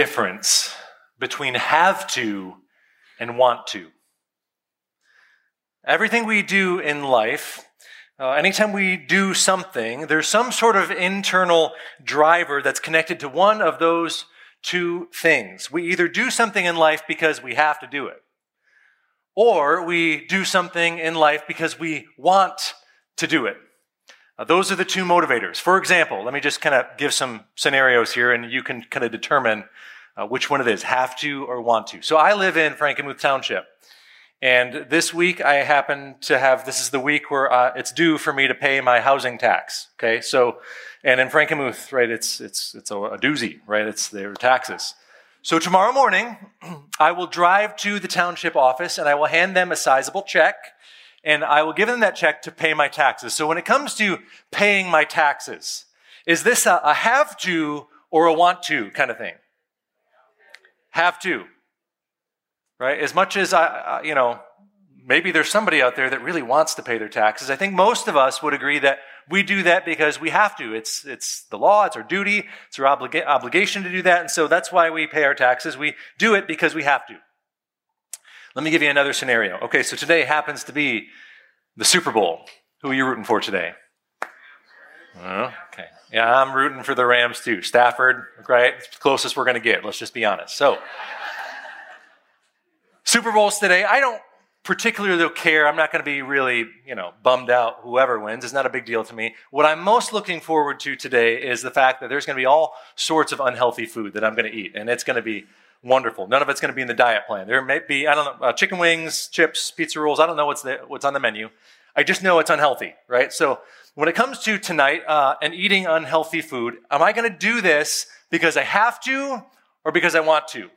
difference between have to and want to. Everything we do in life, uh, anytime we do something, there's some sort of internal driver that's connected to one of those two things. We either do something in life because we have to do it, or we do something in life because we want to do it. Uh, those are the two motivators. For example, let me just kind of give some scenarios here and you can kind of determine uh, which one it is have to or want to. So I live in Frankenmuth Township. And this week I happen to have, this is the week where uh, it's due for me to pay my housing tax. Okay. So, and in Frankenmuth, right, it's, it's, it's a, a doozy, right? It's their taxes. So tomorrow morning, I will drive to the township office and I will hand them a sizable check and I will give them that check to pay my taxes. So when it comes to paying my taxes, is this a, a have to or a want to kind of thing? Have to. Right? As much as I, you know, maybe there's somebody out there that really wants to pay their taxes. I think most of us would agree that we do that because we have to. It's, it's the law, it's our duty, it's our obliga- obligation to do that. And so that's why we pay our taxes. We do it because we have to. Let me give you another scenario. Okay, so today happens to be the Super Bowl. Who are you rooting for today? okay. Yeah, I'm rooting for the Rams too. Stafford, right? It's the closest we're going to get. Let's just be honest. So, Super Bowls today. I don't particularly care. I'm not going to be really, you know, bummed out whoever wins. It's not a big deal to me. What I'm most looking forward to today is the fact that there's going to be all sorts of unhealthy food that I'm going to eat, and it's going to be wonderful. None of it's going to be in the diet plan. There may be, I don't know, uh, chicken wings, chips, pizza rolls. I don't know what's, the, what's on the menu. I just know it's unhealthy, right? So when it comes to tonight uh, and eating unhealthy food, am I going to do this because I have to or because I want to?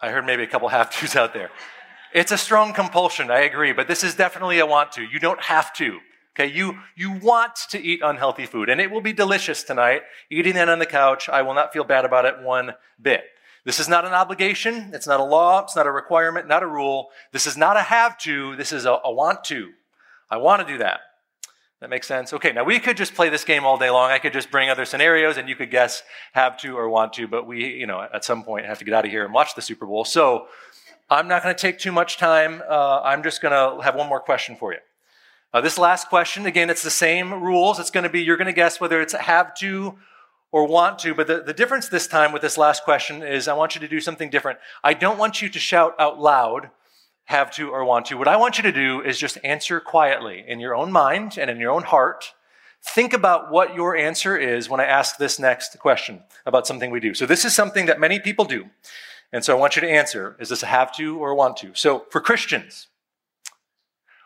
I heard maybe a couple have tos out there. It's a strong compulsion, I agree, but this is definitely a want to. You don't have to. Okay, you, you want to eat unhealthy food, and it will be delicious tonight. Eating that on the couch, I will not feel bad about it one bit. This is not an obligation. It's not a law. It's not a requirement, not a rule. This is not a have to. This is a, a want to. I want to do that. That makes sense? Okay, now we could just play this game all day long. I could just bring other scenarios and you could guess have to or want to, but we, you know, at some point have to get out of here and watch the Super Bowl. So I'm not going to take too much time. Uh, I'm just going to have one more question for you. Uh, this last question, again, it's the same rules. It's going to be, you're going to guess whether it's have to or want to. But the, the difference this time with this last question is I want you to do something different. I don't want you to shout out loud, have to or want to. What I want you to do is just answer quietly in your own mind and in your own heart. Think about what your answer is when I ask this next question about something we do. So this is something that many people do. And so I want you to answer, is this a have to or a want to? So for Christians,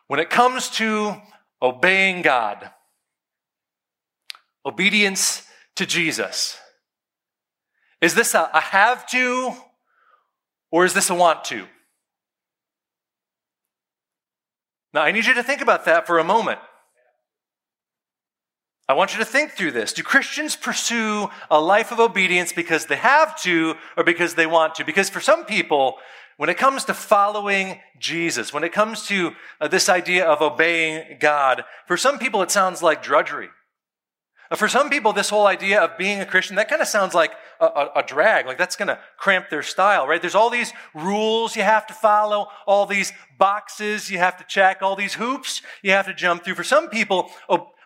when it comes to obeying God, obedience to Jesus, is this a, a have to or is this a want to? Now, I need you to think about that for a moment. I want you to think through this. Do Christians pursue a life of obedience because they have to or because they want to? Because for some people, when it comes to following Jesus, when it comes to uh, this idea of obeying God, for some people it sounds like drudgery. Uh, for some people, this whole idea of being a Christian, that kind of sounds like a, a, a drag, like that's going to cramp their style, right? There's all these rules you have to follow, all these boxes you have to check, all these hoops you have to jump through. For some people,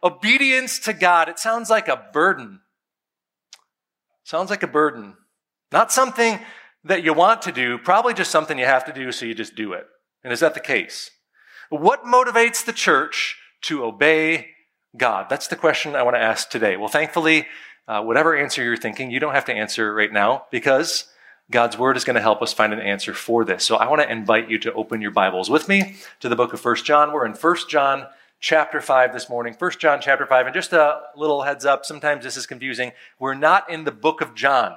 obedience to God, it sounds like a burden. Sounds like a burden. Not something that you want to do, probably just something you have to do, so you just do it. And is that the case? What motivates the church to obey God? That's the question I want to ask today. Well, thankfully, uh, whatever answer you're thinking, you don't have to answer right now because God's word is going to help us find an answer for this. So I want to invite you to open your Bibles with me to the book of First John. We're in First John chapter 5 this morning. First John chapter 5. And just a little heads up, sometimes this is confusing. We're not in the book of John.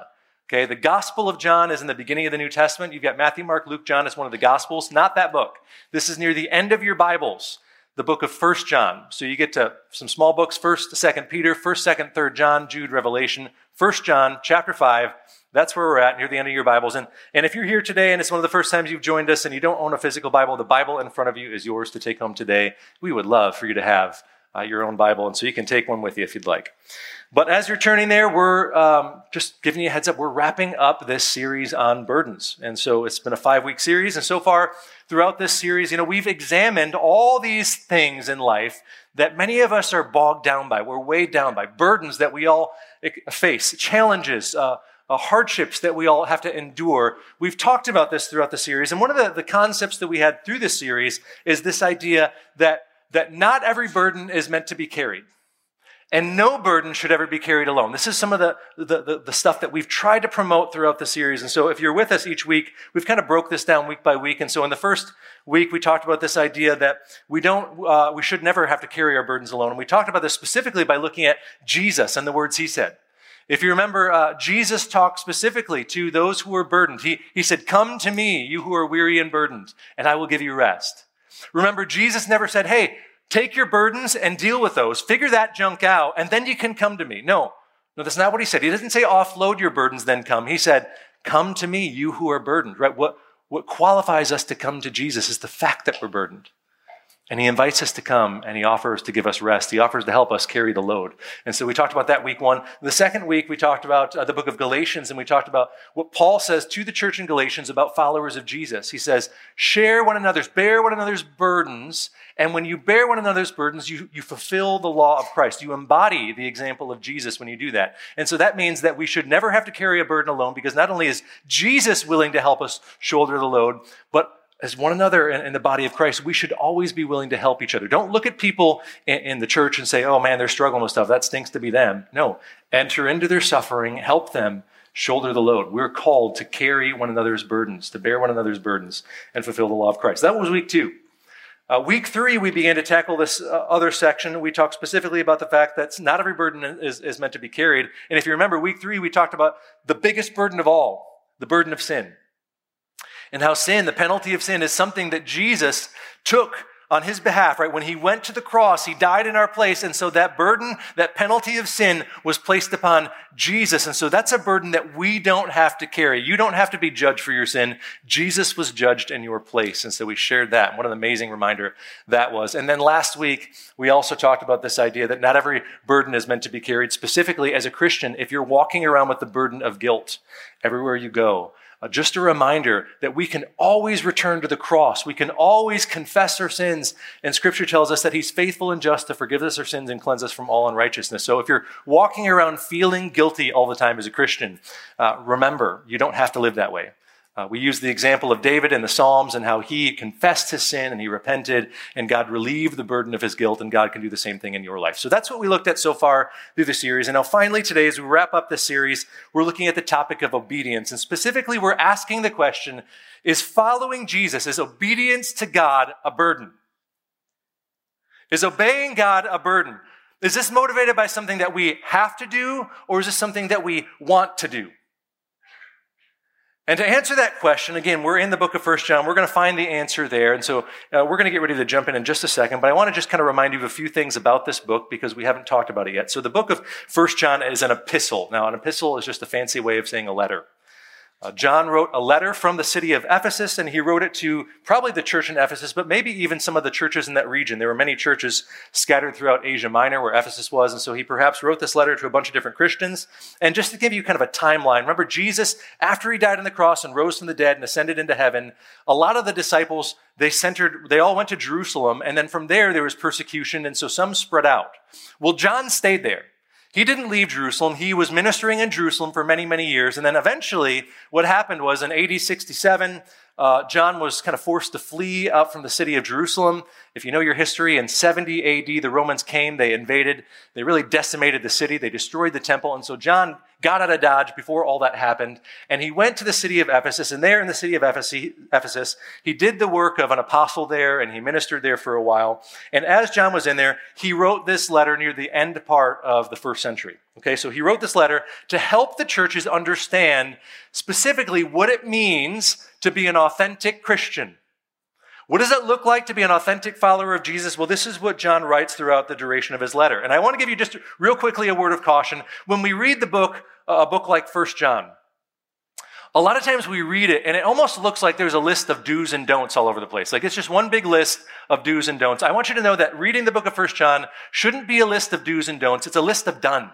Okay, the Gospel of John is in the beginning of the New Testament. You've got Matthew, Mark, Luke, John as one of the Gospels, not that book. This is near the end of your Bibles, the book of First John. So you get to some small books, First, Second Peter, First, Second, Third John, Jude, Revelation, First John, chapter five. That's where we're at near the end of your Bibles. And, and if you're here today and it's one of the first times you've joined us and you don't own a physical Bible, the Bible in front of you is yours to take home today. We would love for you to have uh, your own Bible. And so you can take one with you if you'd like. But as you're turning there, we're um, just giving you a heads up. We're wrapping up this series on burdens. And so it's been a five week series. And so far throughout this series, you know, we've examined all these things in life that many of us are bogged down by. We're weighed down by burdens that we all face, challenges, uh, uh, hardships that we all have to endure. We've talked about this throughout the series. And one of the, the concepts that we had through this series is this idea that, that not every burden is meant to be carried. And no burden should ever be carried alone. This is some of the, the, the, the, stuff that we've tried to promote throughout the series. And so if you're with us each week, we've kind of broke this down week by week. And so in the first week, we talked about this idea that we don't, uh, we should never have to carry our burdens alone. And we talked about this specifically by looking at Jesus and the words he said. If you remember, uh, Jesus talked specifically to those who were burdened. He, he said, Come to me, you who are weary and burdened, and I will give you rest. Remember, Jesus never said, Hey, take your burdens and deal with those, figure that junk out, and then you can come to me. No, no, that's not what he said. He doesn't say offload your burdens, then come. He said, Come to me, you who are burdened, right? What, what qualifies us to come to Jesus is the fact that we're burdened. And he invites us to come and he offers to give us rest. He offers to help us carry the load. And so we talked about that week one. The second week, we talked about uh, the book of Galatians and we talked about what Paul says to the church in Galatians about followers of Jesus. He says, share one another's, bear one another's burdens. And when you bear one another's burdens, you, you fulfill the law of Christ. You embody the example of Jesus when you do that. And so that means that we should never have to carry a burden alone because not only is Jesus willing to help us shoulder the load, but as one another in, the body of Christ, we should always be willing to help each other. Don't look at people in, the church and say, oh man, they're struggling with stuff. That stinks to be them. No. Enter into their suffering, help them shoulder the load. We're called to carry one another's burdens, to bear one another's burdens, and fulfill the law of Christ. That was week two. Uh, week three, we began to tackle this uh, other section. We talked specifically about the fact that not every burden is, is meant to be carried. And if you remember, week three, we talked about the biggest burden of all, the burden of sin and how sin, the penalty of sin, is something that Jesus took on his behalf, right? When he went to the cross, he died in our place. And so that burden, that penalty of sin was placed upon Jesus. And so that's a burden that we don't have to carry. You don't have to be judged for your sin. Jesus was judged in your place. And so we shared that. What an amazing reminder that was. And then last week, we also talked about this idea that not every burden is meant to be carried. Specifically, as a Christian, if you're walking around with the burden of guilt everywhere you go, just a reminder that we can always return to the cross. We can always confess our sins. And scripture tells us that he's faithful and just to forgive us our sins and cleanse us from all unrighteousness. So if you're walking around feeling guilty all the time as a Christian, uh, remember, you don't have to live that way. Uh, we use the example of David in the Psalms and how he confessed his sin and he repented, and God relieved the burden of his guilt, and God can do the same thing in your life. So that's what we looked at so far through the series. And now, finally, today, as we wrap up this series, we're looking at the topic of obedience. And specifically, we're asking the question Is following Jesus, is obedience to God a burden? Is obeying God a burden? Is this motivated by something that we have to do, or is this something that we want to do? And to answer that question, again, we're in the book of First John. We're going to find the answer there. And so uh, we're going to get ready to jump in in just a second. But I want to just kind of remind you of a few things about this book because we haven't talked about it yet. So the book of First John is an epistle. Now, an epistle is just a fancy way of saying a letter. Uh, John wrote a letter from the city of Ephesus, and he wrote it to probably the church in Ephesus, but maybe even some of the churches in that region. There were many churches scattered throughout Asia Minor where Ephesus was, and so he perhaps wrote this letter to a bunch of different Christians. And just to give you kind of a timeline, remember Jesus, after he died on the cross and rose from the dead and ascended into heaven, a lot of the disciples, they centered, they all went to Jerusalem, and then from there there was persecution, and so some spread out. Well, John stayed there. He didn't leave Jerusalem. He was ministering in Jerusalem for many, many years. And then eventually, what happened was in AD 67, uh, John was kind of forced to flee out from the city of Jerusalem. If you know your history, in 70 AD, the Romans came, they invaded, they really decimated the city, they destroyed the temple. And so John got out of Dodge before all that happened, and he went to the city of Ephesus. And there in the city of Ephesus, he did the work of an apostle there, and he ministered there for a while. And as John was in there, he wrote this letter near the end part of the first century. Okay, so he wrote this letter to help the churches understand specifically what it means to be an authentic Christian. What does it look like to be an authentic follower of Jesus? Well, this is what John writes throughout the duration of his letter. And I want to give you just real quickly a word of caution. When we read the book, uh, a book like First John, a lot of times we read it and it almost looks like there's a list of do's and don'ts all over the place. Like it's just one big list of do's and don'ts. I want you to know that reading the book of First John shouldn't be a list of do's and don'ts. It's a list of done.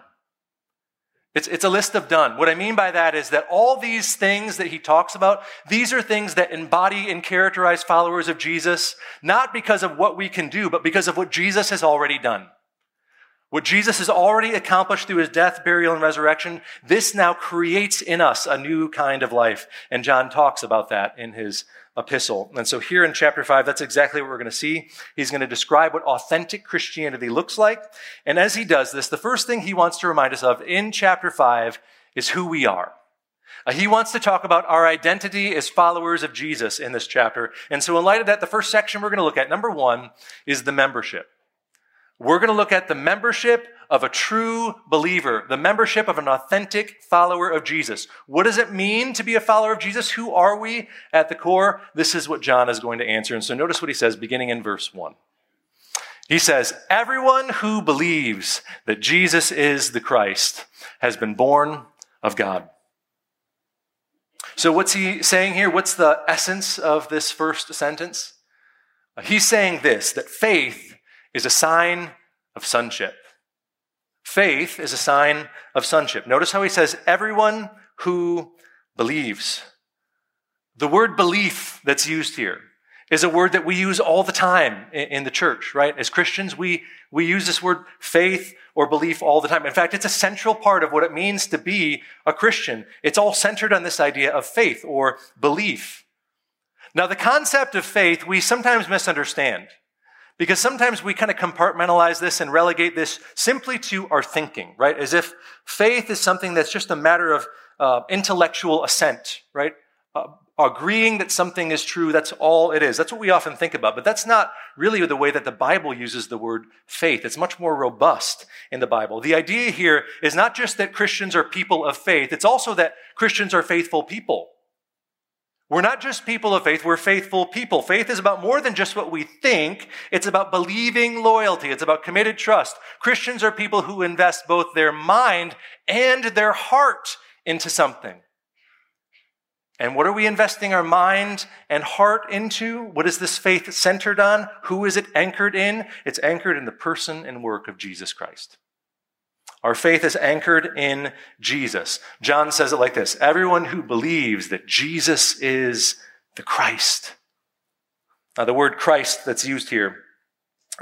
It's, it's a list of done. What I mean by that is that all these things that he talks about, these are things that embody and characterize followers of Jesus, not because of what we can do, but because of what Jesus has already done. What Jesus has already accomplished through his death, burial, and resurrection, this now creates in us a new kind of life. And John talks about that in his epistle. And so here in chapter 5, that's exactly what we're going to see. He's going to describe what authentic Christianity looks like. And as he does this, the first thing he wants to remind us of in chapter 5 is who we are. Uh, he wants to talk about our identity as followers of Jesus in this chapter. And so, in light of that, the first section we're going to look at, number one, is the membership. We're going to look at the membership of a true believer, the membership of an authentic follower of Jesus. What does it mean to be a follower of Jesus? Who are we at the core? This is what John is going to answer. And so notice what he says beginning in verse 1. He says, Everyone who believes that Jesus is the Christ has been born of God. So, what's he saying here? What's the essence of this first sentence? He's saying this that faith is a sign of sonship. Faith is a sign of sonship. Notice how he says, everyone who believes. The word belief that's used here is a word that we use all the time in the church, right? As Christians, we, we use this word faith or belief all the time. In fact, it's a central part of what it means to be a Christian. It's all centered on this idea of faith or belief. Now, the concept of faith we sometimes misunderstand. Because sometimes we kind of compartmentalize this and relegate this simply to our thinking, right? As if faith is something that's just a matter of uh, intellectual assent, right? Uh, agreeing that something is true, that's all it is. That's what we often think about. But that's not really the way that the Bible uses the word faith. It's much more robust in the Bible. The idea here is not just that Christians are people of faith, it's also that Christians are faithful people. We're not just people of faith, we're faithful people. Faith is about more than just what we think. It's about believing loyalty. It's about committed trust. Christians are people who invest both their mind and their heart into something. And what are we investing our mind and heart into? What is this faith centered on? Who is it anchored in? It's anchored in the person and work of Jesus Christ. Our faith is anchored in Jesus. John says it like this Everyone who believes that Jesus is the Christ. Now, the word Christ that's used here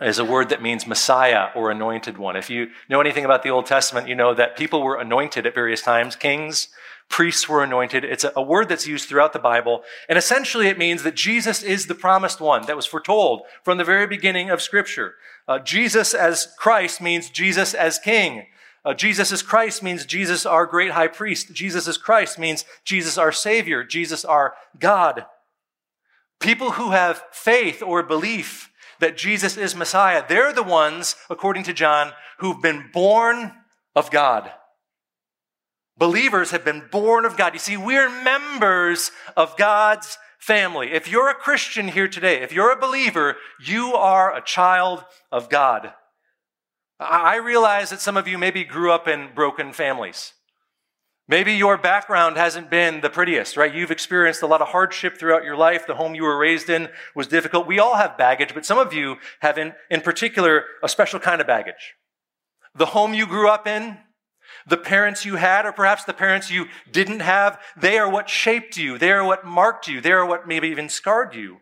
is a word that means Messiah or anointed one. If you know anything about the Old Testament, you know that people were anointed at various times. Kings, priests were anointed. It's a, word that's used throughout the Bible. And essentially, it means that Jesus is the promised one that was foretold from the very beginning of Scripture. Uh, Jesus as Christ means Jesus as King. Uh, Jesus is Christ means Jesus our great high priest. Jesus is Christ means Jesus our Savior, Jesus our God. People who have faith or belief that Jesus is Messiah, they're the ones, according to John, who've been born of God. Believers have been born of God. You see, we're members of God's family. If you're a Christian here today, if you're a believer, you are a child of God. I realize that some of you maybe grew up in broken families. Maybe your background hasn't been the prettiest, right? You've experienced a lot of hardship throughout your life. The home you were raised in was difficult. We all have baggage, but some of you have in, in particular a special kind of baggage. The home you grew up in, the parents you had, or perhaps the parents you didn't have, they are what shaped you. They are what marked you. They are what maybe even scarred you.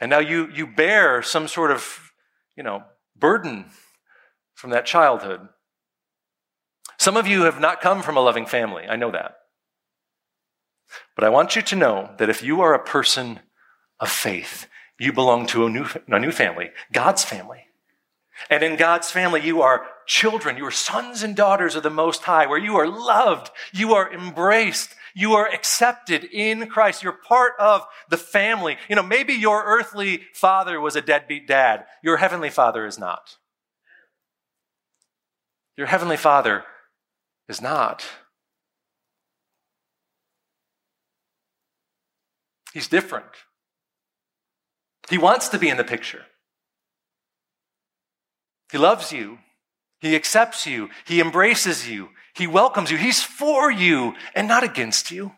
And now you, you bear some sort of, you know, burden from that childhood. Some of you have not come from a loving family. I know that. But I want you to know that if you are a person of faith, you belong to a new, a new family, God's family. And in God's family, you are children, you are sons and daughters of the Most High, where you are loved, you are embraced, you are accepted in Christ. You're part of the family. You know, maybe your earthly father was a deadbeat dad, your heavenly father is not. Your heavenly Father is not. He's different. He wants to be in the picture. He loves you. He accepts you. He embraces you. He welcomes you. He's for you and not against you.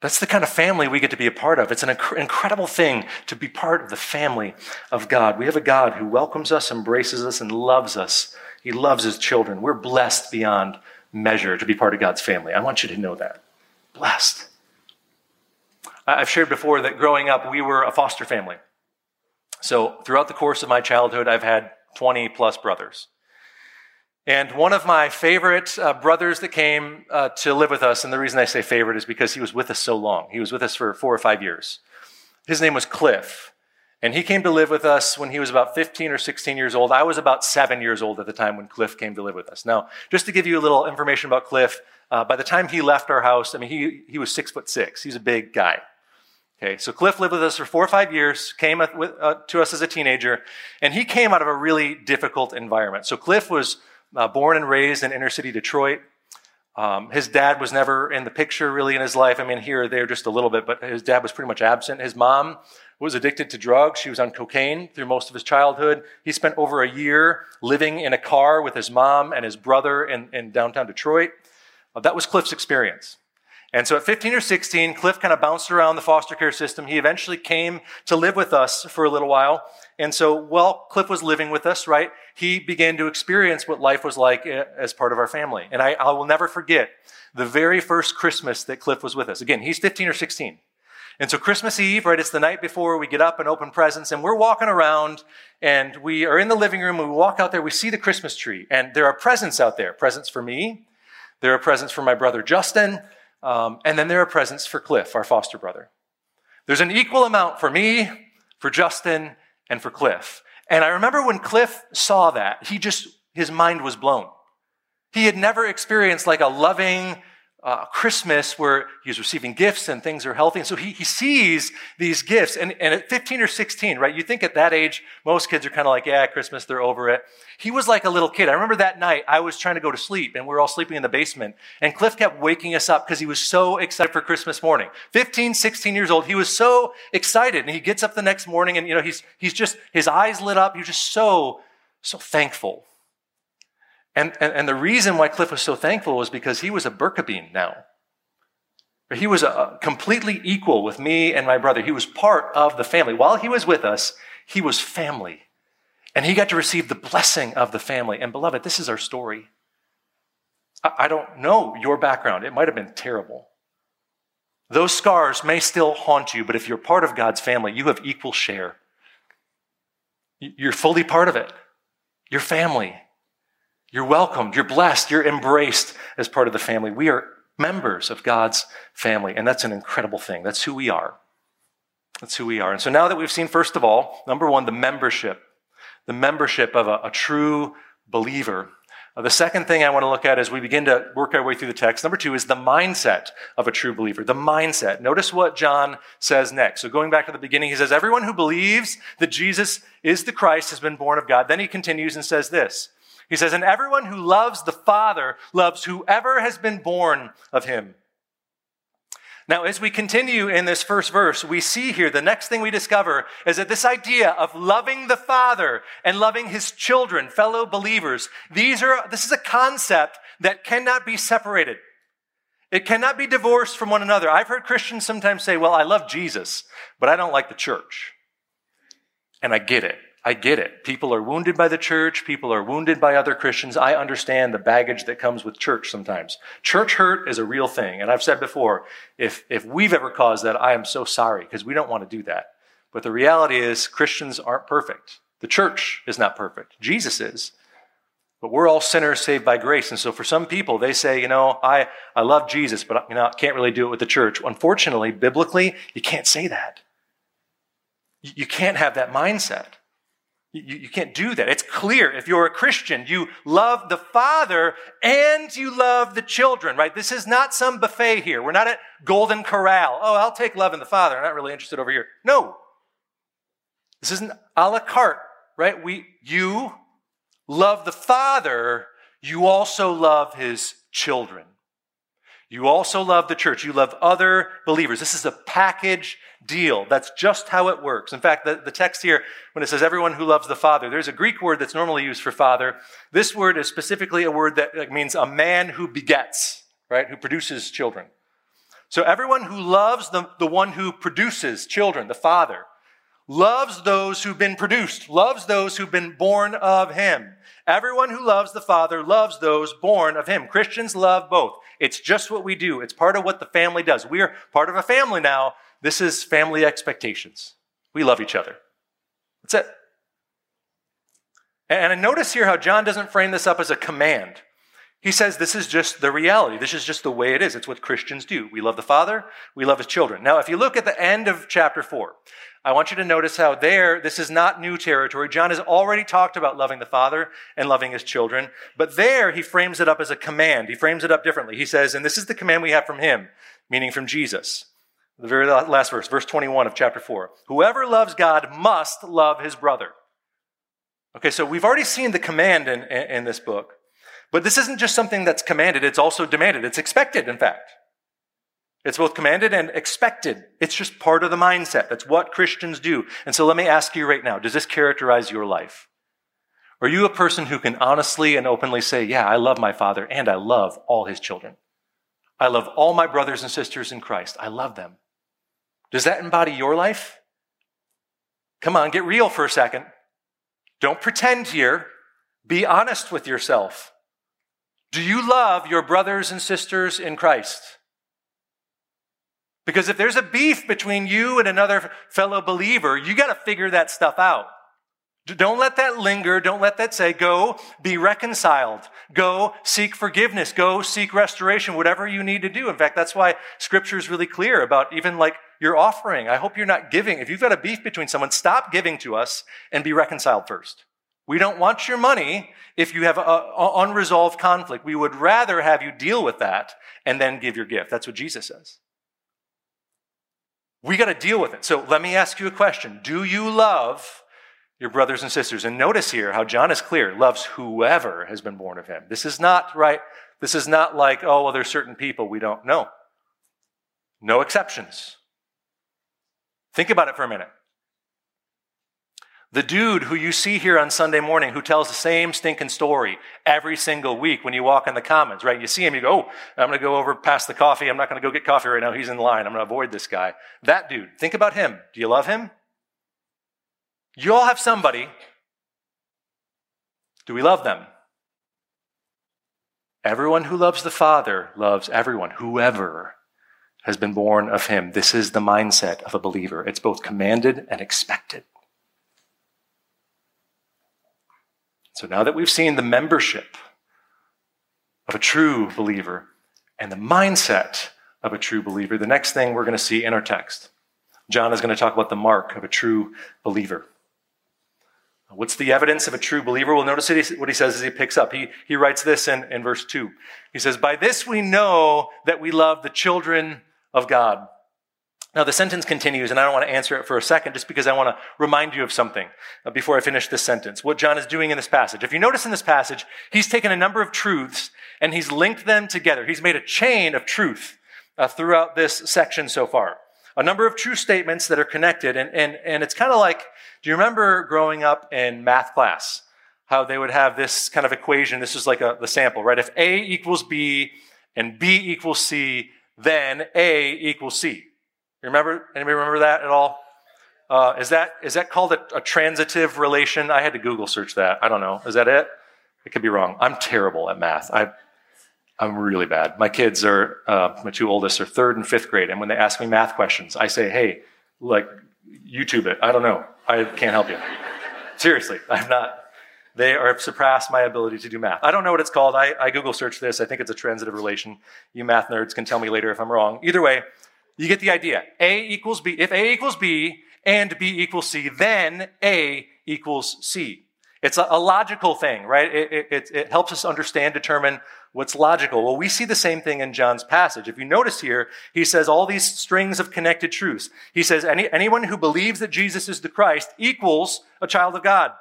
That's the kind of family we get to be a part of. It's an inc- incredible thing to be part of the family of God. We have a God who welcomes us, embraces us, and loves us. He loves his children. We're blessed beyond measure to be part of God's family. I want you to know that. Blessed. I've shared before that growing up, we were a foster family. So throughout the course of my childhood, I've had 20 plus brothers. And one of my favorite uh, brothers that came uh, to live with us, and the reason I say favorite is because he was with us so long. He was with us for four or five years. His name was Cliff. And he came to live with us when he was about 15 or 16 years old. I was about seven years old at the time when Cliff came to live with us. Now, just to give you a little information about Cliff, uh, by the time he left our house, I mean, he, he was six foot six. He's a big guy. Okay, so Cliff lived with us for four or five years, came with, uh, to us as a teenager, and he came out of a really difficult environment. So Cliff was uh, born and raised in inner city Detroit. Um, his dad was never in the picture really in his life. I mean, here or there just a little bit, but his dad was pretty much absent. His mom was addicted to drugs. She was on cocaine through most of his childhood. He spent over a year living in a car with his mom and his brother in, in downtown Detroit. Uh, that was Cliff's experience. And so at 15 or 16, Cliff kind of bounced around the foster care system. He eventually came to live with us for a little while. And so while Cliff was living with us, right, he began to experience what life was like eh, as part of our family. And I, I will never forget the very first Christmas that Cliff was with us. Again, he's 15 or 16. And so Christmas Eve, right, it's the night before we get up and open presents and we're walking around and we are in the living room. We walk out there, we see the Christmas tree and there are presents out there. Presents for me. There are presents for my brother Justin. Um, and then there are presents for Cliff, our foster brother. There's an equal amount for me, for Justin, and for Cliff. And I remember when Cliff saw that, he just, his mind was blown. He had never experienced like a loving, uh, Christmas where he's receiving gifts and things are healthy. And so he, he sees these gifts. And, and at 15 or 16, right, you think at that age, most kids are kind of like, yeah, Christmas, they're over it. He was like a little kid. I remember that night I was trying to go to sleep and we were all sleeping in the basement. And Cliff kept waking us up because he was so excited for Christmas morning. 15, 16 years old. He was so excited. And he gets up the next morning and, you know, he's, he's just, his eyes lit up. He was just so, so thankful and, and, and, the reason why Cliff was so thankful was because he was a Berkebine now. He was a, completely equal with me and my brother. He was part of the family. While he was with us, he was family. And he got to receive the blessing of the family. And beloved, this is our story. I, I don't know your background. It might have been terrible. Those scars may still haunt you, but if you're part of God's family, you have equal share. You're fully part of it. Your family. You're welcomed, you're blessed, you're embraced as part of the family. We are members of God's family, and that's an incredible thing. That's who we are. That's who we are. And so now that we've seen, first of all, number one, the membership, the membership of a, a true believer. Uh, the second thing I want to look at as we begin to work our way through the text, number two, is the mindset of a true believer. The mindset. Notice what John says next. So going back to the beginning, he says, Everyone who believes that Jesus is the Christ has been born of God. Then he continues and says this he says, And everyone who loves the Father loves whoever has been born of him. Now, as we continue in this first verse, we see here the next thing we discover is that this idea of loving the Father and loving his children, fellow believers, these are, this is a concept that cannot be separated. It cannot be divorced from one another. I've heard Christians sometimes say, well, I love Jesus, but I don't like the church. And I get it. I get it. People are wounded by the church. People are wounded by other Christians. I understand the baggage that comes with church sometimes. Church hurt is a real thing. And I've said before, if, if we've ever caused that, I am so sorry because we don't want to do that. But the reality is Christians aren't perfect. The church is not perfect. Jesus is. But we're all sinners saved by grace. And so for some people, they say, you know, I, I love Jesus, but you know, I can't really do it with the church. Unfortunately, biblically, you can't say that. You can't have that mindset. You, you, can't do that. It's clear. If you're a Christian, you love the Father and you love the children, right? This is not some buffet here. We're not at Golden Corral. Oh, I'll take love and the Father. I'm not really interested over here. No. This isn't a la carte, right? We, you love the Father. You also love his children. You also love the church. You love other believers. This is a package deal. That's just how it works. In fact, the, the text here, when it says everyone who loves the Father, there's a Greek word that's normally used for father. This word is specifically a word that means a man who begets, right? Who produces children. So everyone who loves the, the one who produces children, the Father, loves those who've been produced, loves those who've been born of him. Everyone who loves the Father loves those born of him. Christians love both. It's just what we do. It's part of what the family does. We are part of a family now. This is family expectations. We love each other. That's it. And I notice here how John doesn't frame this up as a command. He says this is just the reality. This is just the way it is. It's what Christians do. We love the Father, we love His children. Now, if you look at the end of chapter 4, I want you to notice how there, this is not new territory. John has already talked about loving the Father and loving His children, but there he frames it up as a command. He frames it up differently. He says, and this is the command we have from Him, meaning from Jesus. The very last verse, verse 21 of chapter 4. Whoever loves God must love his brother. Okay, so we've already seen the command in, in, this book. But this isn't just something that's commanded, it's also demanded. It's expected, in fact. It's both commanded and expected. It's just part of the mindset. That's what Christians do. And so let me ask you right now does this characterize your life? Are you a person who can honestly and openly say, Yeah, I love my father and I love all his children? I love all my brothers and sisters in Christ. I love them. Does that embody your life? Come on, get real for a second. Don't pretend here. Be honest with yourself. Do you love your brothers and sisters in Christ? Because if there's a beef between you and another fellow believer, you got to figure that stuff out. Don't let that linger. Don't let that say, go be reconciled. Go seek forgiveness. Go seek restoration, whatever you need to do. In fact, that's why scripture is really clear about even like your offering. I hope you're not giving. If you've got a beef between someone, stop giving to us and be reconciled first. We don't want your money if you have an unresolved conflict. We would rather have you deal with that and then give your gift. That's what Jesus says. We got to deal with it. So let me ask you a question. Do you love your brothers and sisters? And notice here how John is clear loves whoever has been born of him. This is not right. This is not like, oh, well, there's certain people we don't know. No exceptions. Think about it for a minute. The dude who you see here on Sunday morning who tells the same stinking story every single week when you walk in the commons, right? You see him, you go, oh, I'm going to go over past the coffee. I'm not going to go get coffee right now. He's in line. I'm going to avoid this guy. That dude, think about him. Do you love him? You all have somebody. Do we love them? Everyone who loves the Father loves everyone, whoever has been born of him. This is the mindset of a believer. It's both commanded and expected. So now that we've seen the membership of a true believer and the mindset of a true believer, the next thing we're going to see in our text, John is going to talk about the mark of a true believer. What's the evidence of a true believer? Well, notice what he says as he picks up. He, he writes this in, in verse 2. He says, By this we know that we love the children of God. Now, the sentence continues, and I don't want to answer it for a second just because I want to remind you of something uh, before I finish this sentence. What John is doing in this passage. If you notice in this passage, he's taken a number of truths and he's linked them together. He's made a chain of truth uh, throughout this section so far. A number of true statements that are connected, and, and, and it's kind of like do you remember growing up in math class? How they would have this kind of equation. This is like a, the sample, right? If A equals B and B equals C, then A equals C. Remember? Anybody remember that at all? Uh, is that is that called a, a, transitive relation? I had to Google search that. I don't know. Is that it? It could be wrong. I'm terrible at math. I I'm really bad. My kids are uh, my two oldest are third and fifth grade, and when they ask me math questions, I say, "Hey, like YouTube it." I don't know. I can't help you. Seriously, I'm not. They are surpassed my ability to do math. I don't know what it's called. I, I Google search this. I think it's a transitive relation. You math nerds can tell me later if I'm wrong. Either way, you get the idea. A equals B. If A equals B and B equals C, then A equals C. It's a, logical thing, right? It, it, it, helps us understand, determine what's logical. Well, we see the same thing in John's passage. If you notice here, he says all these strings of connected truths. He says any, anyone who believes that Jesus is the Christ equals a child of God.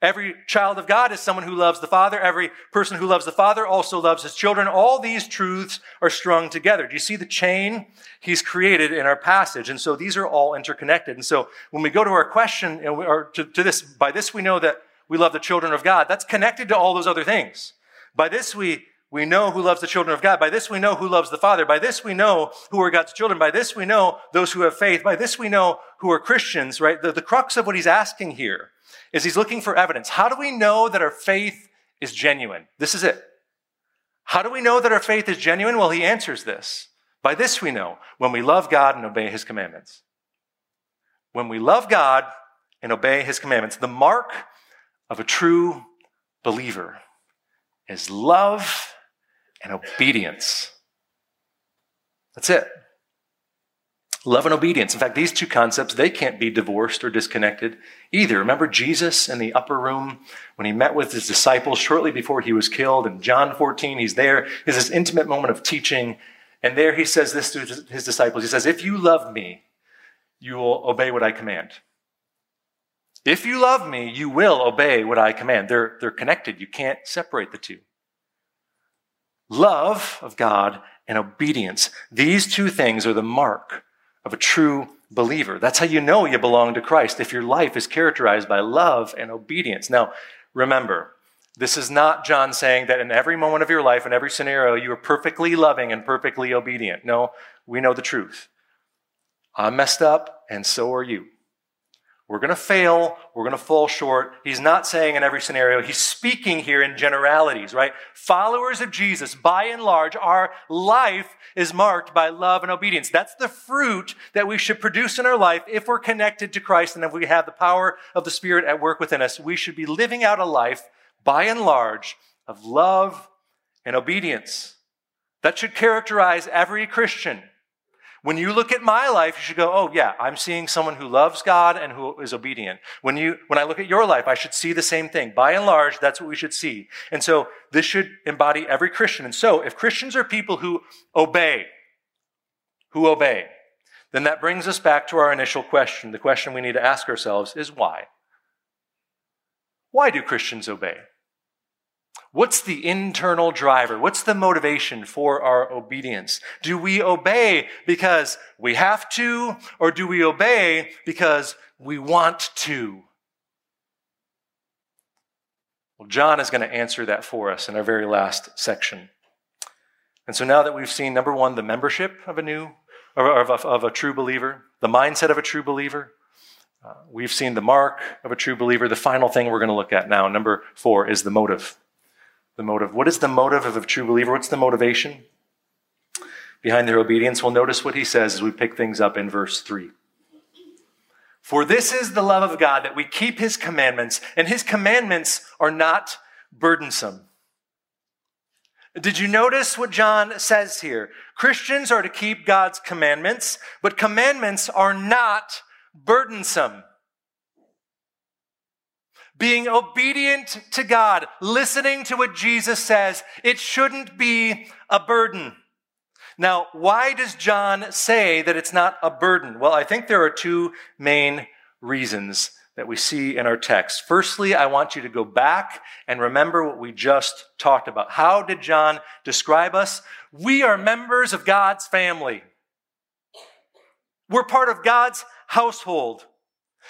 Every child of God is someone who loves the Father. Every person who loves the Father also loves his children. All these truths are strung together. Do you see the chain he's created in our passage? And so these are all interconnected. And so when we go to our question, or to, to this, by this we know that we love the children of God, that's connected to all those other things. By this we, we know who loves the children of God. By this we know who loves the Father. By this we know who are God's children. By this we know those who have faith. By this we know who are Christians, right? The, the crux of what he's asking here is he's looking for evidence. How do we know that our faith is genuine? This is it. How do we know that our faith is genuine? Well, he answers this. By this we know when we love God and obey his commandments. When we love God and obey his commandments, the mark of a true believer is love and obedience. That's it. Love and obedience. In fact, these two concepts, they can't be divorced or disconnected either. Remember Jesus in the upper room when he met with his disciples shortly before he was killed? In John 14, he's there. There's this intimate moment of teaching. And there he says this to his disciples. He says, If you love me, you will obey what I command. If you love me, you will obey what I command. They're, they're connected. You can't separate the two. Love of God and obedience. These two things are the mark of a true believer. That's how you know you belong to Christ, if your life is characterized by love and obedience. Now, remember, this is not John saying that in every moment of your life, in every scenario, you are perfectly loving and perfectly obedient. No, we know the truth. I'm messed up, and so are you. We're going to fail. We're going to fall short. He's not saying in every scenario. He's speaking here in generalities, right? Followers of Jesus, by and large, our life is marked by love and obedience. That's the fruit that we should produce in our life if we're connected to Christ and if we have the power of the Spirit at work within us. We should be living out a life, by and large, of love and obedience. That should characterize every Christian. When you look at my life, you should go, oh, yeah, I'm seeing someone who loves God and who is obedient. When, you, when I look at your life, I should see the same thing. By and large, that's what we should see. And so this should embody every Christian. And so if Christians are people who obey, who obey, then that brings us back to our initial question. The question we need to ask ourselves is why? Why do Christians obey? What's the internal driver? What's the motivation for our obedience? Do we obey because we have to, or do we obey because we want to? Well, John is going to answer that for us in our very last section. And so now that we've seen, number one, the membership of a new, of a, of a true believer, the mindset of a true believer, uh, we've seen the mark of a true believer. The final thing we're going to look at now, number four, is the motive the motive. What is the motive of a true believer? What's the motivation behind their obedience? Well, notice what he says as we pick things up in verse 3. For this is the love of God, that we keep his commandments, and his commandments are not burdensome. Did you notice what John says here? Christians are to keep God's commandments, but commandments are not burdensome being obedient to God, listening to what Jesus says, it shouldn't be a burden. Now, why does John say that it's not a burden? Well, I think there are two main reasons that we see in our text. Firstly, I want you to go back and remember what we just talked about. How did John describe us? We are members of God's family. We're part of God's household.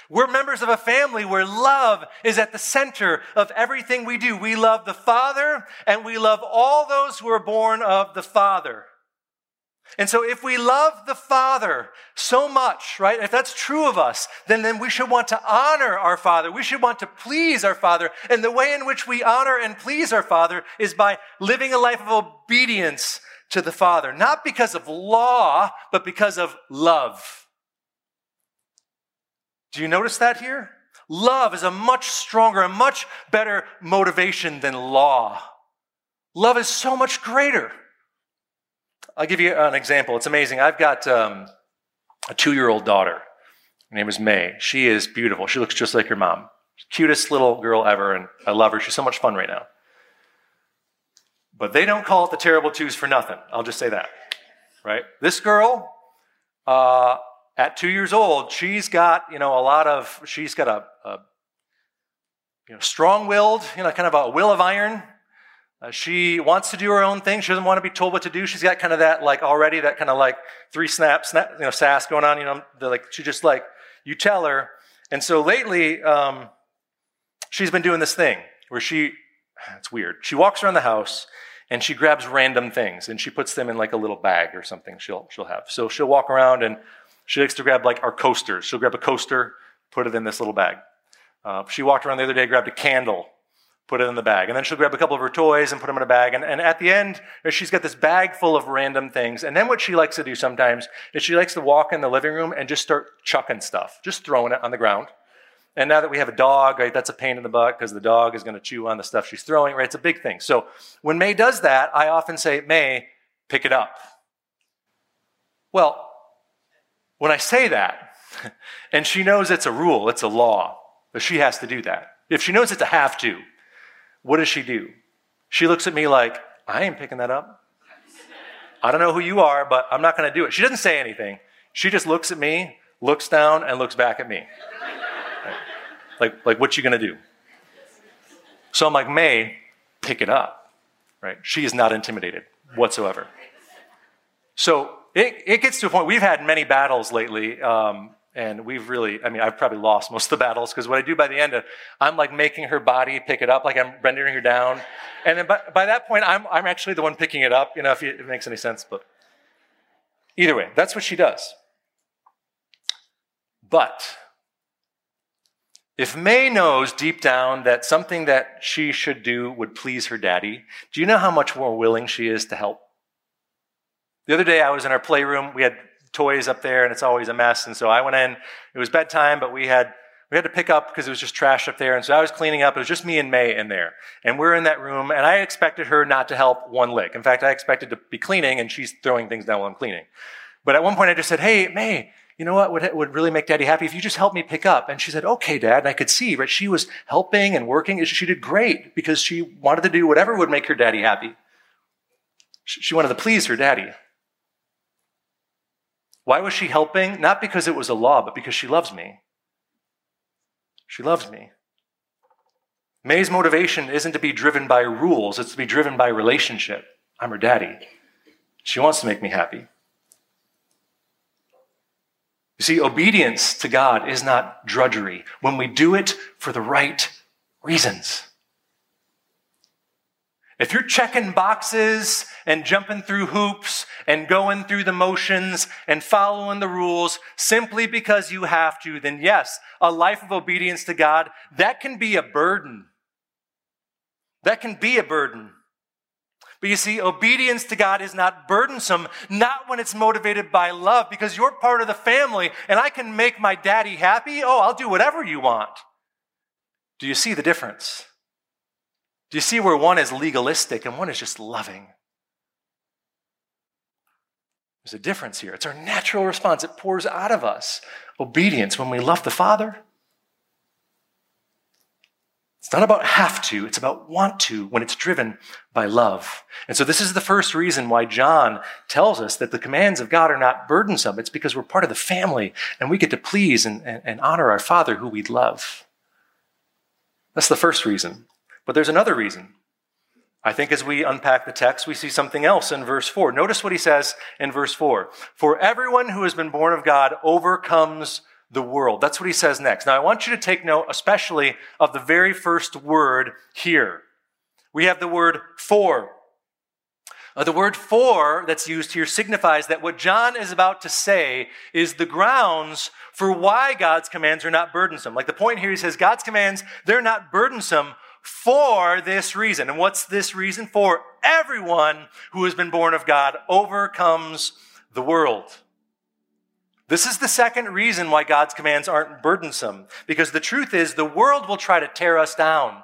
We're members of a family where love is at the center of everything we do. We love the Father and we love all those who are born of the Father. And so if we love the Father so much, right, if that's true of us, then, then we should want to honor our Father. We should want to please our Father. And the way in which we honor and please our Father is by living a life of obedience to the Father, not because of law, but because of love. Do you notice that here? Love is a much stronger, a much better motivation than law. Love is so much greater. I'll give you an example. It's amazing. I've got um, a two year old daughter. Her name is May. She is beautiful. She looks just like her mom. Cutest little girl ever, and I love her. She's so much fun right now. But they don't call it the terrible twos for nothing. I'll just say that. Right? This girl, uh, at two years old, she's got, you know, a lot of, she's got a, a you know, strong-willed, you know, kind of a will of iron. Uh, she wants to do her own thing. She doesn't want to be told what to do. She's got kind of that, like, already that kind of like three snap, snap you know, sass going on. You know, like, she just like, you tell her. And so lately, um, she's been doing this thing where she, it's weird. She walks around the house and she grabs random things and she puts them in like a little bag or something she'll, she'll have. So she'll walk around and she likes to grab like our coasters. She'll grab a coaster, put it in this little bag. Uh, she walked around the other day, grabbed a candle, put it in the bag. And then she'll grab a couple of her toys and put them in a bag. And, and at the end, she's got this bag full of random things. And then what she likes to do sometimes is she likes to walk in the living room and just start chucking stuff, just throwing it on the ground. And now that we have a dog, right, that's a pain in the butt because the dog is going to chew on the stuff she's throwing, right? It's a big thing. So when May does that, I often say, May, pick it up. Well, when I say that, and she knows it's a rule, it's a law, she has to do that. If she knows it's a have to, what does she do? She looks at me like, I ain't picking that up. I don't know who you are, but I'm not going to do it. She doesn't say anything. She just looks at me, looks down, and looks back at me. Right? Like, like, what you going to do? So I'm like, May, pick it up. Right? She is not intimidated whatsoever. So it, it gets to a point, we've had many battles lately um, and we've really, I mean, I've probably lost most of the battles because what I do by the end, of, I'm like making her body pick it up, like I'm rendering her down. And then by, by that point, I'm, I'm actually the one picking it up, you know, if it makes any sense. But either way, that's what she does. But if May knows deep down that something that she should do would please her daddy, do you know how much more willing she is to help? The other day I was in our playroom. We had toys up there and it's always a mess. And so I went in, it was bedtime, but we had, we had to pick up because it was just trash up there. And so I was cleaning up. It was just me and May in there. And we're in that room and I expected her not to help one lick. In fact, I expected to be cleaning and she's throwing things down while I'm cleaning. But at one point I just said, Hey, May, you know what would, would really make daddy happy if you just help me pick up. And she said, okay, dad. And I could see, right? She was helping and working. She did great because she wanted to do whatever would make her daddy happy. She wanted to please her daddy. Why was she helping? Not because it was a law, but because she loves me. She loves me. May's motivation isn't to be driven by rules, it's to be driven by relationship. I'm her daddy. She wants to make me happy. You see, obedience to God is not drudgery when we do it for the right reasons. If you're checking boxes and jumping through hoops and going through the motions and following the rules simply because you have to, then yes, a life of obedience to God, that can be a burden. That can be a burden. But you see, obedience to God is not burdensome, not when it's motivated by love, because you're part of the family and I can make my daddy happy. Oh, I'll do whatever you want. Do you see the difference? Do you see where one is legalistic and one is just loving? There's a difference here. It's our natural response. It pours out of us obedience when we love the Father. It's not about have to, it's about want to when it's driven by love. And so, this is the first reason why John tells us that the commands of God are not burdensome. It's because we're part of the family and we get to please and, and, and honor our Father who we love. That's the first reason. But there's another reason. I think as we unpack the text, we see something else in verse 4. Notice what he says in verse 4 For everyone who has been born of God overcomes the world. That's what he says next. Now, I want you to take note, especially of the very first word here. We have the word for. Uh, the word for that's used here signifies that what John is about to say is the grounds for why God's commands are not burdensome. Like the point here, he says God's commands, they're not burdensome for this reason. And what's this reason? For everyone who has been born of God overcomes the world. This is the second reason why God's commands aren't burdensome, because the truth is the world will try to tear us down.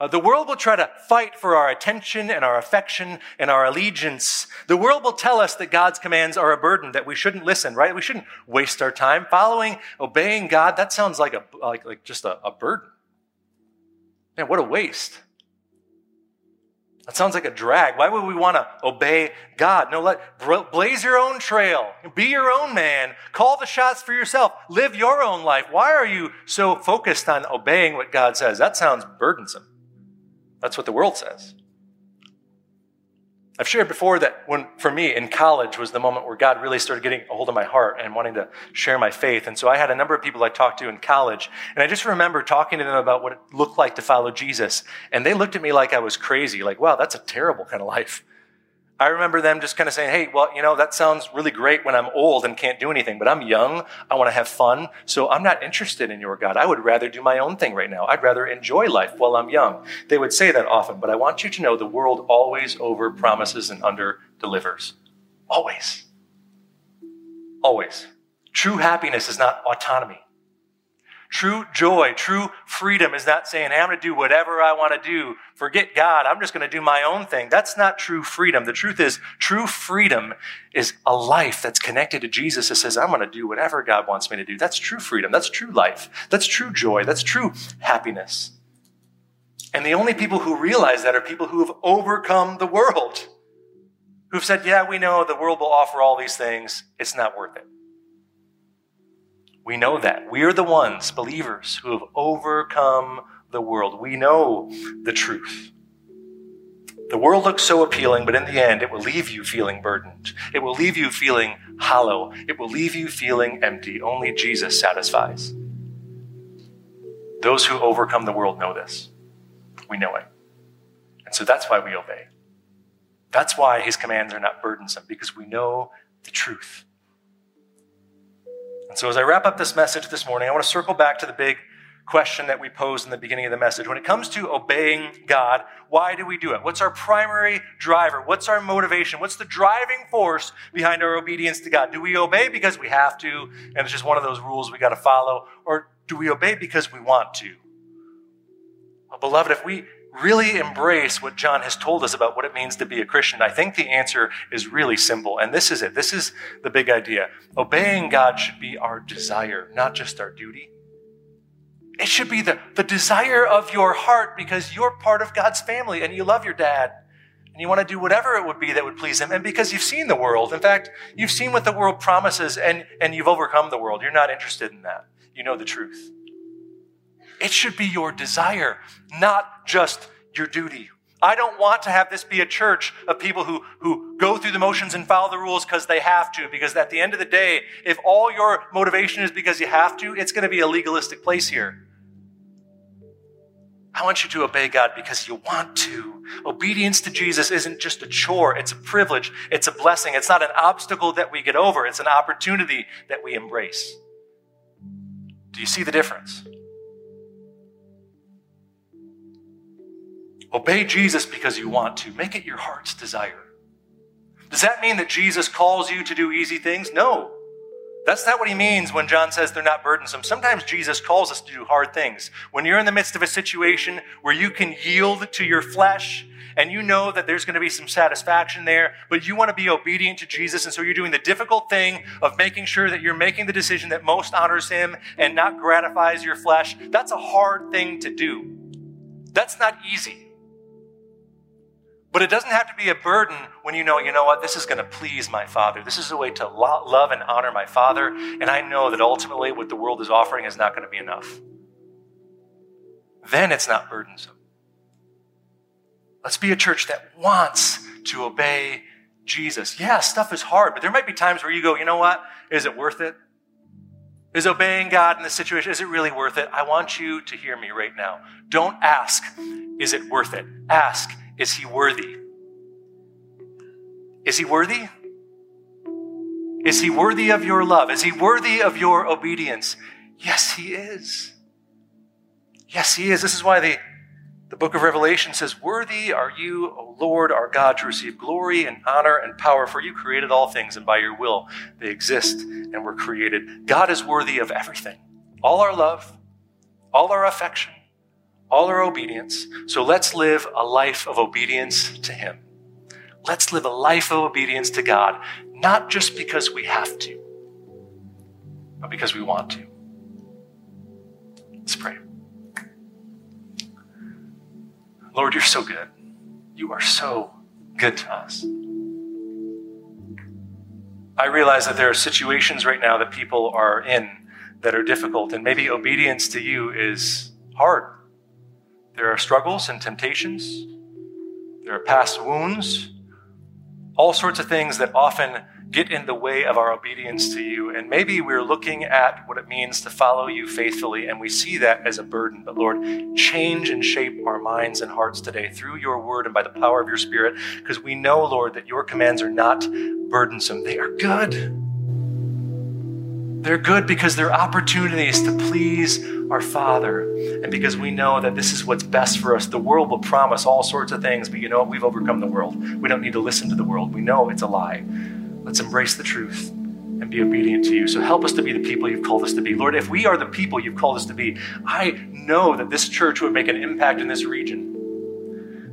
Uh, the world will try to fight for our attention and our affection and our allegiance. The world will tell us that God's commands are a burden, that we shouldn't listen, right? We shouldn't waste our time following, obeying God. That sounds like a, like, like just a, a burden. Man, what a waste. That sounds like a drag. Why would we want to obey God? No, let blaze your own trail. Be your own man. Call the shots for yourself. Live your own life. Why are you so focused on obeying what God says? That sounds burdensome. That's what the world says. I've shared before that when, for me, in college was the moment where God really started getting a hold of my heart and wanting to share my faith. And so I had a number of people I talked to in college, and I just remember talking to them about what it looked like to follow Jesus. And they looked at me like I was crazy, like, wow, that's a terrible kind of life. I remember them just kind of saying, hey, well, you know, that sounds really great when I'm old and can't do anything, but I'm young. I want to have fun. So I'm not interested in your God. I would rather do my own thing right now. I'd rather enjoy life while I'm young. They would say that often, but I want you to know the world always over promises and under delivers. Always. Always. True happiness is not autonomy. True joy, true freedom is not saying, hey, I'm going to do whatever I want to do. Forget God. I'm just going to do my own thing. That's not true freedom. The truth is, true freedom is a life that's connected to Jesus that says, I'm going to do whatever God wants me to do. That's true freedom. That's true life. That's true joy. That's true happiness. And the only people who realize that are people who have overcome the world, who've said, yeah, we know the world will offer all these things. It's not worth it. We know that. We are the ones, believers, who have overcome the world. We know the truth. The world looks so appealing, but in the end, it will leave you feeling burdened. It will leave you feeling hollow. It will leave you feeling empty. Only Jesus satisfies. Those who overcome the world know this. We know it. And so that's why we obey. That's why his commands are not burdensome, because we know the truth. And so, as I wrap up this message this morning, I want to circle back to the big question that we posed in the beginning of the message. When it comes to obeying God, why do we do it? What's our primary driver? What's our motivation? What's the driving force behind our obedience to God? Do we obey because we have to, and it's just one of those rules we got to follow? Or do we obey because we want to? Well, beloved, if we really embrace what John has told us about what it means to be a Christian, I think the answer is really simple. And this is it. This is the big idea. Obeying God should be our desire, not just our duty. It should be the, the desire of your heart because you're part of God's family and you love your dad and you want to do whatever it would be that would please him. And because you've seen the world, in fact, you've seen what the world promises and, and you've overcome the world. You're not interested in that. You know the truth. It should be your desire, not just your duty. I don't want to have this be a church of people who, who go through the motions and follow the rules because they have to. Because at the end of the day, if all your motivation is because you have to, it's going to be a legalistic place here. I want you to obey God because you want to. Obedience to Jesus isn't just a chore, it's a privilege, it's a blessing. It's not an obstacle that we get over, it's an opportunity that we embrace. Do you see the difference? Obey Jesus because you want to. Make it your heart's desire. Does that mean that Jesus calls you to do easy things? No. That's not what he means when John says they're not burdensome. Sometimes Jesus calls us to do hard things. When you're in the midst of a situation where you can yield to your flesh and you know that there's going to be some satisfaction there, but you want to be obedient to Jesus, and so you're doing the difficult thing of making sure that you're making the decision that most honors him and not gratifies your flesh, that's a hard thing to do. That's not easy. But it doesn't have to be a burden when you know, you know what, this is going to please my Father. This is a way to lo- love and honor my Father. And I know that ultimately what the world is offering is not going to be enough. Then it's not burdensome. Let's be a church that wants to obey Jesus. Yeah, stuff is hard, but there might be times where you go, you know what? Is it worth it? Is obeying God in this situation, is it really worth it? I want you to hear me right now. Don't ask, is it worth it? Ask, is he worthy? Is he worthy? Is he worthy of your love? Is he worthy of your obedience? Yes, he is. Yes, he is. This is why the, the book of Revelation says, Worthy are you, O Lord our God, to receive glory and honor and power, for you created all things, and by your will they exist and were created. God is worthy of everything all our love, all our affection, all our obedience. So let's live a life of obedience to Him. Let's live a life of obedience to God, not just because we have to, but because we want to. Let's pray. Lord, you're so good. You are so good to us. I realize that there are situations right now that people are in that are difficult, and maybe obedience to you is hard. There are struggles and temptations. There are past wounds. all sorts of things that often get in the way of our obedience to you. And maybe we're looking at what it means to follow you faithfully, and we see that as a burden. But Lord, change and shape our minds and hearts today through your word and by the power of your spirit, because we know, Lord, that your commands are not burdensome, they are good. They're good because they're opportunities to please our Father. And because we know that this is what's best for us. The world will promise all sorts of things, but you know what? We've overcome the world. We don't need to listen to the world. We know it's a lie. Let's embrace the truth and be obedient to you. So help us to be the people you've called us to be. Lord, if we are the people you've called us to be, I know that this church would make an impact in this region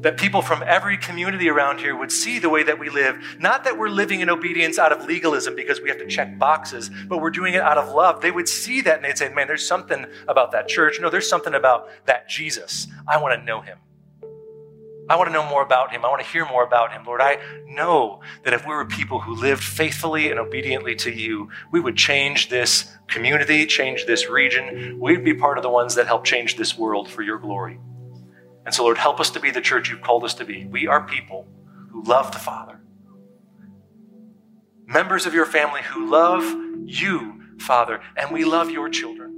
that people from every community around here would see the way that we live. Not that we're living in obedience out of legalism because we have to check boxes, but we're doing it out of love. They would see that and they'd say, man, there's something about that church. No, there's something about that Jesus. I want to know him. I want to know more about him. I want to hear more about him. Lord, I know that if we were people who lived faithfully and obediently to you, we would change this community, change this region. We'd be part of the ones that help change this world for your glory. And so, Lord, help us to be the church you've called us to be. We are people who love the Father, members of your family who love you, Father, and we love your children.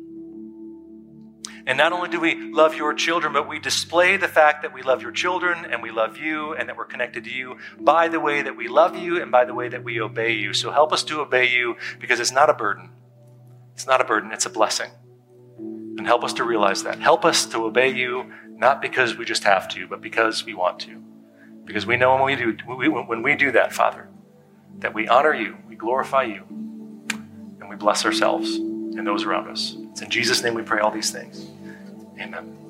And not only do we love your children, but we display the fact that we love your children and we love you and that we're connected to you by the way that we love you and by the way that we obey you. So help us to obey you because it's not a burden. It's not a burden, it's a blessing. And help us to realize that. Help us to obey you not because we just have to, but because we want to. Because we know when we do, when we do that, Father, that we honor you, we glorify you, and we bless ourselves and those around us. It's in Jesus' name we pray all these things. Amen.